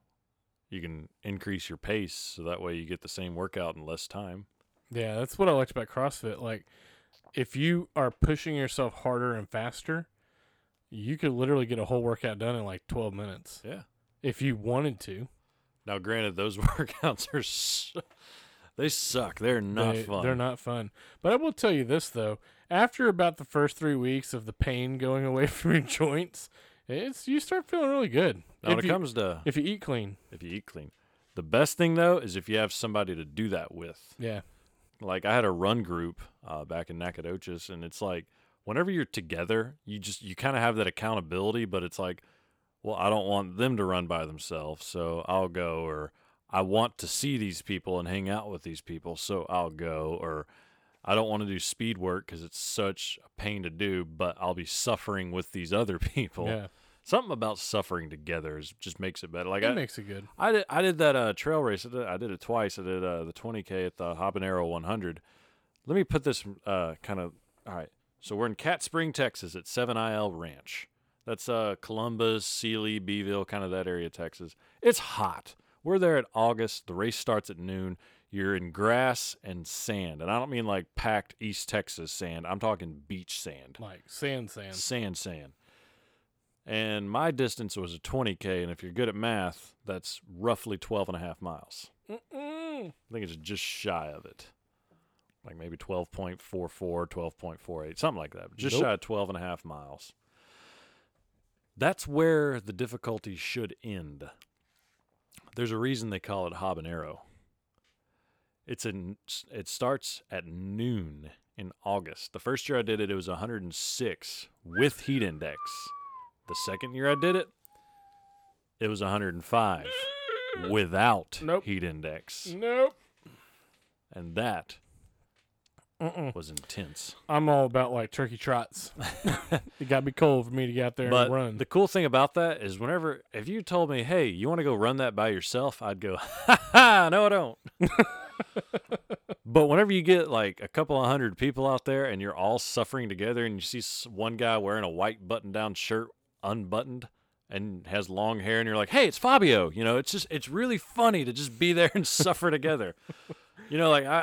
You can increase your pace so that way you get the same workout in less time. Yeah, that's what I liked about CrossFit. Like, if you are pushing yourself harder and faster, you could literally get a whole workout done in like 12 minutes Yeah. if you wanted to. Now, granted, those workouts are su- they suck. They're not they, fun. They're not fun. But I will tell you this though: after about the first three weeks of the pain going away from your joints, it's you start feeling really good. Now, when it you, comes to if you eat clean, if you eat clean, the best thing though is if you have somebody to do that with. yeah, Like I had a run group uh, back in Nacogdoches, and it's like whenever you're together, you just you kind of have that accountability. But it's like, well, I don't want them to run by themselves, so I'll go, or I want to see these people and hang out with these people, so I'll go, or I don't want to do speed work because it's such a pain to do, but I'll be suffering with these other people. yeah, Something about suffering together is, just makes it better. Like it I, makes it good. I did I did that uh, trail race. I did, I did it twice. I did uh, the 20k at the Habanero 100. Let me put this uh, kind of all right. So we're in Cat Spring, Texas, at 7IL Ranch. That's uh, Columbus, Sealy, Bellville, kind of that area, of Texas. It's hot. We're there at August. The race starts at noon. You're in grass and sand, and I don't mean like packed East Texas sand. I'm talking beach sand Like sand, sand. sand sand. And my distance was a 20K, and if you're good at math, that's roughly 12 and a half miles. Mm-mm. I think it's just shy of it. like maybe 12.44, 12.48, something like that. Just Nope. shy of 12 and a half miles. That's where the difficulty should end. There's a reason they call it habanero. It's in it starts at noon in August. The first year I did it, it was 106 with heat index. The second year I did it, it was 105 without Nope. heat index. Nope. And that Mm-mm. was intense. I'm all about like turkey trots. it got to be cold for me to get out there But and run. the cool thing about that is whenever if you told me, "Hey, you want to go run that by yourself?" I'd go, "Ha ha, no I don't." but whenever you get like a couple of hundred people out there and you're all suffering together and you see one guy wearing a white button-down shirt unbuttoned and has long hair and you're like, "Hey, it's Fabio." You know, it's just it's really funny to just be there and suffer together. You know, like I,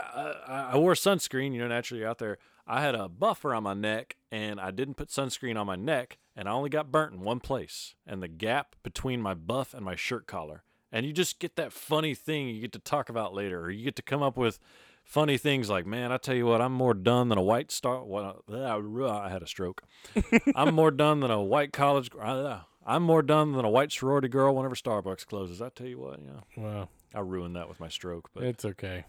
I I wore sunscreen. You know, naturally out there, I had a buffer on my neck, and I didn't put sunscreen on my neck, and I only got burnt in one place, and the gap between my buff and my shirt collar. And you just get that funny thing you get to talk about later, or you get to come up with funny things like, "Man, I tell you what, I'm more done than a white star." What I had a stroke. I'm more done than a white college. uh, I'm more done than a white sorority girl whenever Starbucks closes. I tell you what, yeah, wow, I ruined that with my stroke, but it's okay.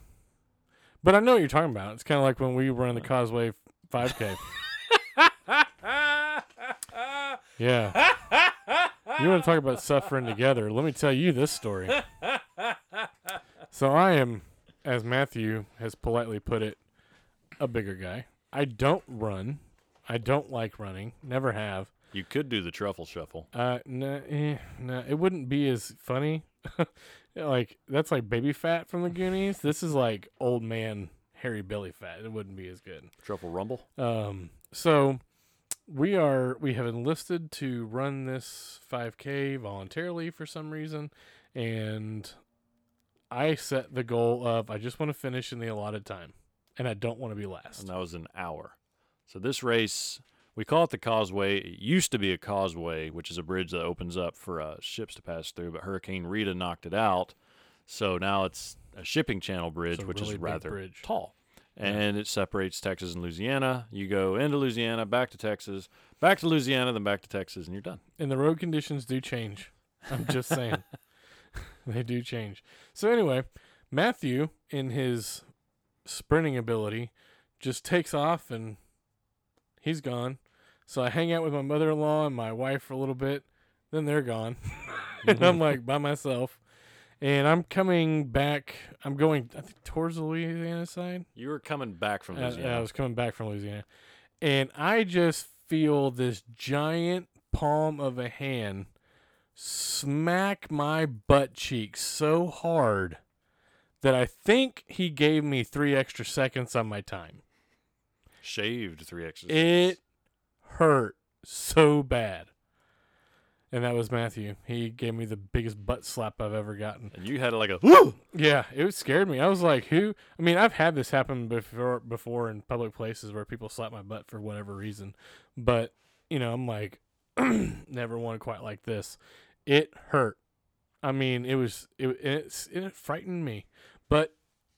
But I know what you're talking about. It's kind of like when we run the Causeway 5K. yeah. You want to talk about suffering together? Let me tell you this story. So I am, as Matthew has politely put it, a bigger guy. I don't run. I don't like running. Never have. you could do the truffle shuffle. Uh, no, eh, no, it wouldn't be as funny. like that's like baby fat from the Goonies. This is like old man hairy belly fat. It wouldn't be as good. Truffle rumble. Um, so we are we have enlisted to run this 5K voluntarily for some reason, and I set the goal of I just want to finish in the allotted time, and I don't want to be last. and that was an hour. So this race, we call it the Causeway. It used to be a causeway, which is a bridge that opens up for uh, ships to pass through, but Hurricane Rita knocked it out. So now it's a shipping channel bridge, which really is rather bridge. tall. And it separates Texas and Louisiana. You go into Louisiana, back to Texas, back to Louisiana, then back to Texas, and you're done. and the road conditions do change. I'm just saying. they do change. So anyway, Matthew in his sprinting ability just takes off and he's gone. So I hang out with my mother-in-law and my wife for a little bit, then they're gone. and I'm like by myself. And I'm coming back. I'm going I think towards the Louisiana side. You were coming back from Uh, Louisiana. yeah, I was coming back from Louisiana, and I just feel this giant palm of a hand smack my butt cheek so hard that I think he gave me three extra seconds on my time. Shaved three X's. It hurt so bad. And that was Matthew. He gave me the biggest butt slap I've ever gotten. and you had like a woo. Yeah, it scared me. I was like, "Who?" I mean, I've had this happen before, before in public places where people slap my butt for whatever reason, but you know, I'm like, never one quite like this. It hurt. I mean, it was it it's, it frightened me, but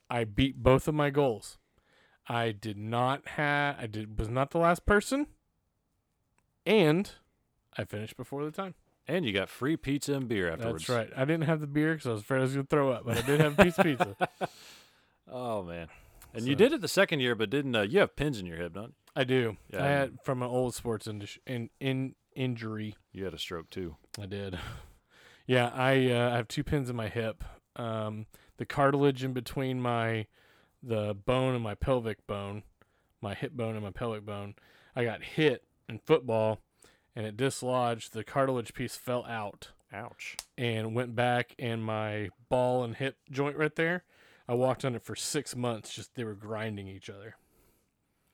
I beat both of my goals. I did not have I did was not the last person, and I finished before the time. And you got free pizza and beer afterwards. That's right. I didn't have the beer because I was afraid I was going to throw up, but I did have a piece of pizza. Oh man. And you did it the second year, but didn't uh, you have pins in your hip, don't I do. Yeah. I had from an old sports indus- in, in injury. you? You had a stroke too. I did. Yeah, I uh, I have two pins in my hip. Um, the cartilage in between my the bone and my pelvic bone, my hip bone and my pelvic bone. I got hit in football, and it dislodged. The cartilage piece fell out Ouch. and went back, and my ball and hip joint right there. I walked on it for six months. Just they were grinding each other.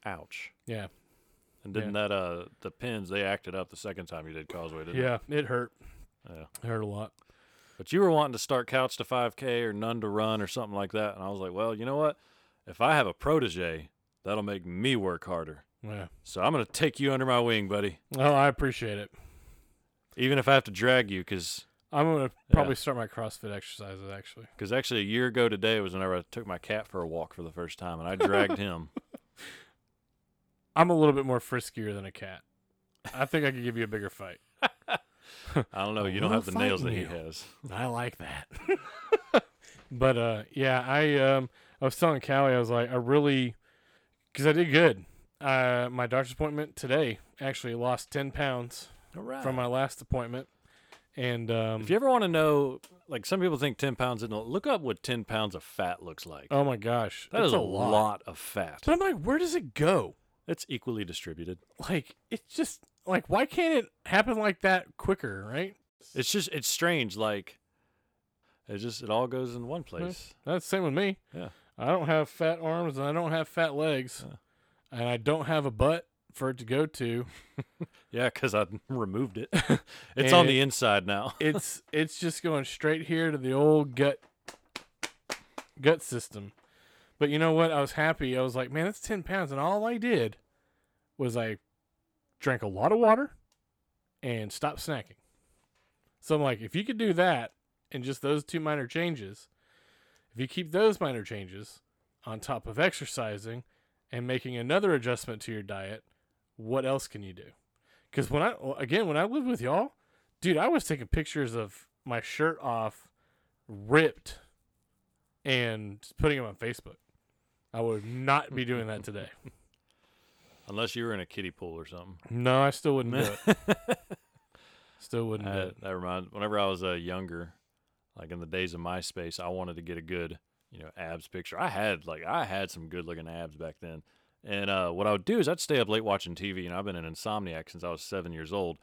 Ouch. Yeah, And didn't that uh the pins they acted up the second time you did Causeway, didn't yeah, it hurt. Yeah. It hurt a lot. But you were wanting to start couch to 5K or none to run or something like that, and I was like, well, you know what? If I have a protege, that'll make me work harder. Yeah. So I'm gonna take you under my wing, buddy. Oh, I appreciate it. Even if I have to drag you, because I'm gonna probably start my CrossFit exercises actually. Because actually, a year ago today was whenever I took my cat for a walk for the first time, and I dragged him. I'm a little bit more friskier than a cat. I think I could give you a bigger fight. I don't know. You don't have the nails that he has. I like that. but uh, yeah, I um, I was telling Callie, I was like, I really, because I did good. Uh, my doctor's appointment today actually lost ten pounds right. from my last appointment, and um, if you ever want to know, like some people think ten pounds isn't. Look up what ten pounds of fat looks like. oh my gosh, that is a a lot. of fat. But I'm like, where does it go? It's equally distributed. Like, it's just like, why can't it happen like that quicker, right? It's just it's strange. Like it just it all goes in one place. That's the same with me. Yeah. I don't have fat arms and I don't have fat legs, Yeah. And I don't have a butt for it to go to. Yeah, because I removed it. it's on the inside now. it's it's just going straight here to the old gut gut system. But you know what? I was happy. I was like, man, that's ten pounds, and all I did was I drank a lot of water and stopped snacking. So I'm like, if you could do that and just those two minor changes, if you keep those minor changes on top of exercising and making another adjustment to your diet, what else can you do? Because when I again when I lived with y'all, dude, I was taking pictures of my shirt off, ripped, and putting them on Facebook. I would not be doing that today. Unless you were in a kiddie pool or something. No, I still wouldn't do it. Still wouldn't do Uh, it. that reminds. Whenever I was uh, younger, like in the days of MySpace, I wanted to get a good, you know, abs picture. I had like I had some good looking abs back then. And uh, what I would do is I'd stay up late watching TV. And I've been an insomniac since I was seven years old.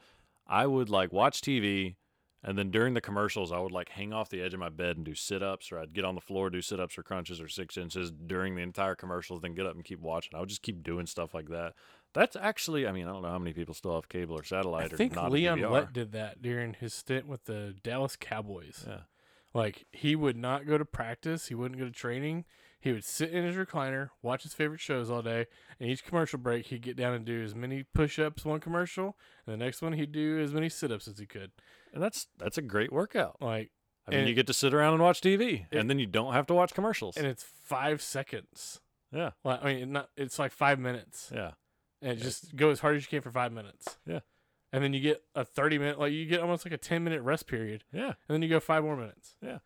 I would like watch TV, and then during the commercials, I would like hang off the edge of my bed and do sit ups, or I'd get on the floor, do sit ups or crunches or six inches during the entire commercials, then get up and keep watching. I would just keep doing stuff like that. That's actually, I mean, I don't know how many people still have cable or I satellite or think Leon. Lett did that during his stint with the Dallas Cowboys. Yeah. Like he would not go to practice, he wouldn't go to training. He would sit in his recliner, watch his favorite shows all day, and each commercial break he'd get down and do as many push-ups one commercial, and the next one he'd do as many sit-ups as he could. And that's that's a great workout. Like, I mean, you get to sit around and watch TV, It- and then you don't have to watch commercials. and it's five seconds. yeah, Like, I mean, not it's like five minutes, yeah, and just go as hard as you can for five minutes. Yeah. And then you get a thirty minute, like you get almost like a ten minute rest period, yeah. and then you go five more minutes. Yeah.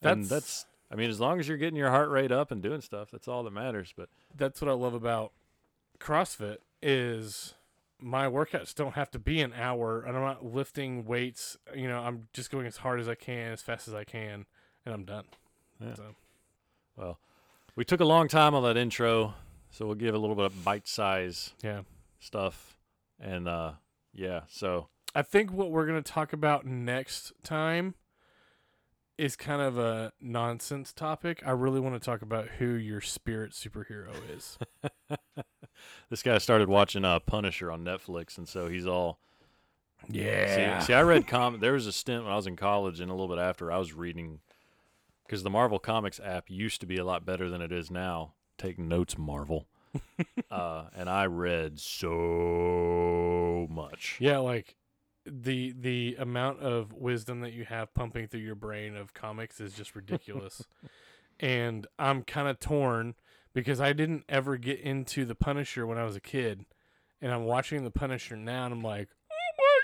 that's and that's. I mean, as long as you're getting your heart rate up and doing stuff, that's all that matters. But that's what I love about CrossFit is my workouts don't have to be an hour and I'm not lifting weights. You know, I'm just going as hard as I can, as fast as I can, and I'm done. Yeah. So, well, we took a long time on that intro, so we'll give a little bit of bite size yeah. stuff, and uh, yeah. So I think what we're going to talk about next time is kind of a nonsense topic. I really want to talk about who your spirit superhero is. this guy started watching uh, Punisher on Netflix, and so he's all yeah. See, see, I read com. There was a stint when I was in college, and a little bit after, I was reading because the Marvel Comics app used to be a lot better than it is now. Take notes, Marvel. Uh, and I read so much. Yeah, like the the amount of wisdom that you have pumping through your brain of comics is just ridiculous. and I'm kind of torn because I didn't ever get into the Punisher when I was a kid. And I'm watching the Punisher now and I'm like, "Oh my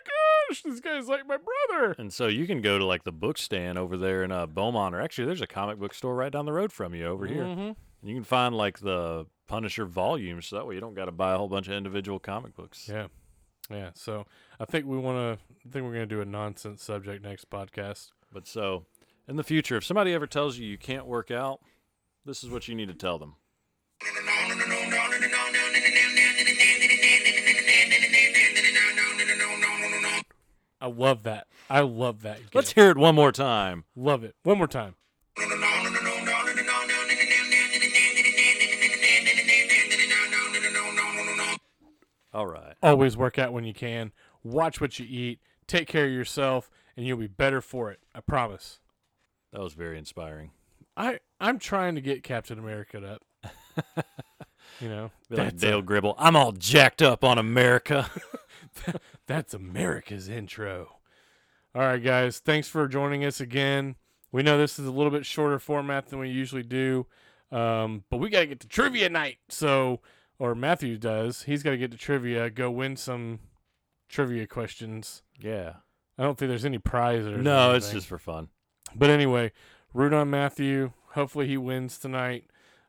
gosh, this guy's like my brother." And so you can go to like the book stand over there in uh, Beaumont, or actually, there's a comic book store right down the road from you over here. Mhm. You can find like the Punisher volumes, so that way you don't got to buy a whole bunch of individual comic books. Yeah. Yeah, so I think we want to I think we're going to do a nonsense subject next podcast. But so in the future, if somebody ever tells you you can't work out, this is what you need to tell them. I love that. I love that. Let's hear it one more time. love it. One more time. All right. Always work out when you can. Watch what you eat. Take care of yourself, and you'll be better for it. I promise. That was very inspiring. I I'm trying to get Captain America up. you know, Be like that's, Dale a- Gribble. I'm all jacked up on America. that's America's intro. All right, guys. Thanks for joining us again. We know this is a little bit shorter format than we usually do, um, but we got to get to trivia night. So, or Matthew does. He's got to get to trivia, go win some trivia questions. Yeah. I don't think there's any prizes. or No, it's just for fun. But anyway, root on Matthew. Hopefully he wins tonight.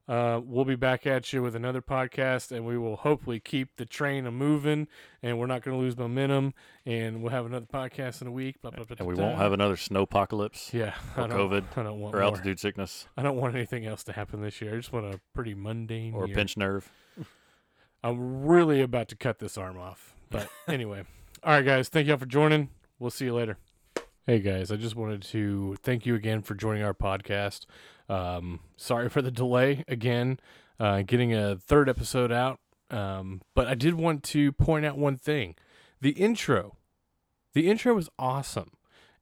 Uh, we'll be back at you with another podcast, and we will hopefully keep the train a moving, and we're not going to lose momentum, and we'll have another podcast in a week. Blah, blah, blah, And we won't have another snowpocalypse yeah, or I don't, COVID I don't want or more. altitude sickness I don't want anything else to happen this year. I just want a pretty mundane or year. pinched nerve. I'm really about to cut this arm off. But anyway, all right, guys. Thank y'all for joining. We'll see you later. Hey, guys. I just wanted to thank you again for joining our podcast. Um, sorry for the delay again, uh, getting a third episode out. Um, but I did want to point out one thing the intro. The intro was awesome.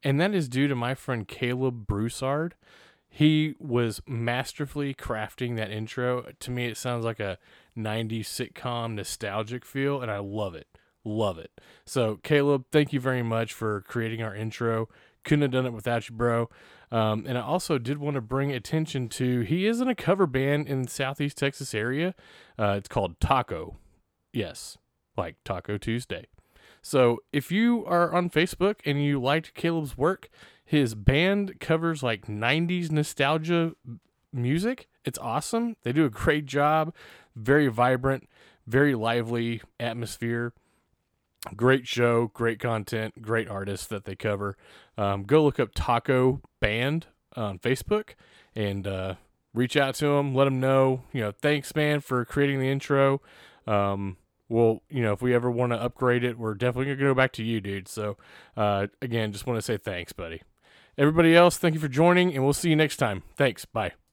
And that is due to my friend Caleb Broussard. He was masterfully crafting that intro. To me, it sounds like a 90s sitcom nostalgic feel, and I love it. Love it. So, Caleb, thank you very much for creating our intro. Couldn't have done it without you, bro. Um, and I also did want to bring attention to he is in a cover band in Southeast Texas area. Uh, it's called Taco. Yes, like Taco Tuesday. So if you are on Facebook and you liked Caleb's work, his band covers like 90s nostalgia music. It's awesome. They do a great job. Very vibrant, very lively atmosphere. Great show, great content, great artists that they cover. Um, go look up Taco Band on Facebook and uh, reach out to them. Let them know, you know, thanks, man, for creating the intro. Um, well, you know, if we ever want to upgrade it, we're definitely going to go back to you, dude. So, uh, again, just want to say thanks, buddy. Everybody else, thank you for joining, and we'll see you next time. Thanks. Bye.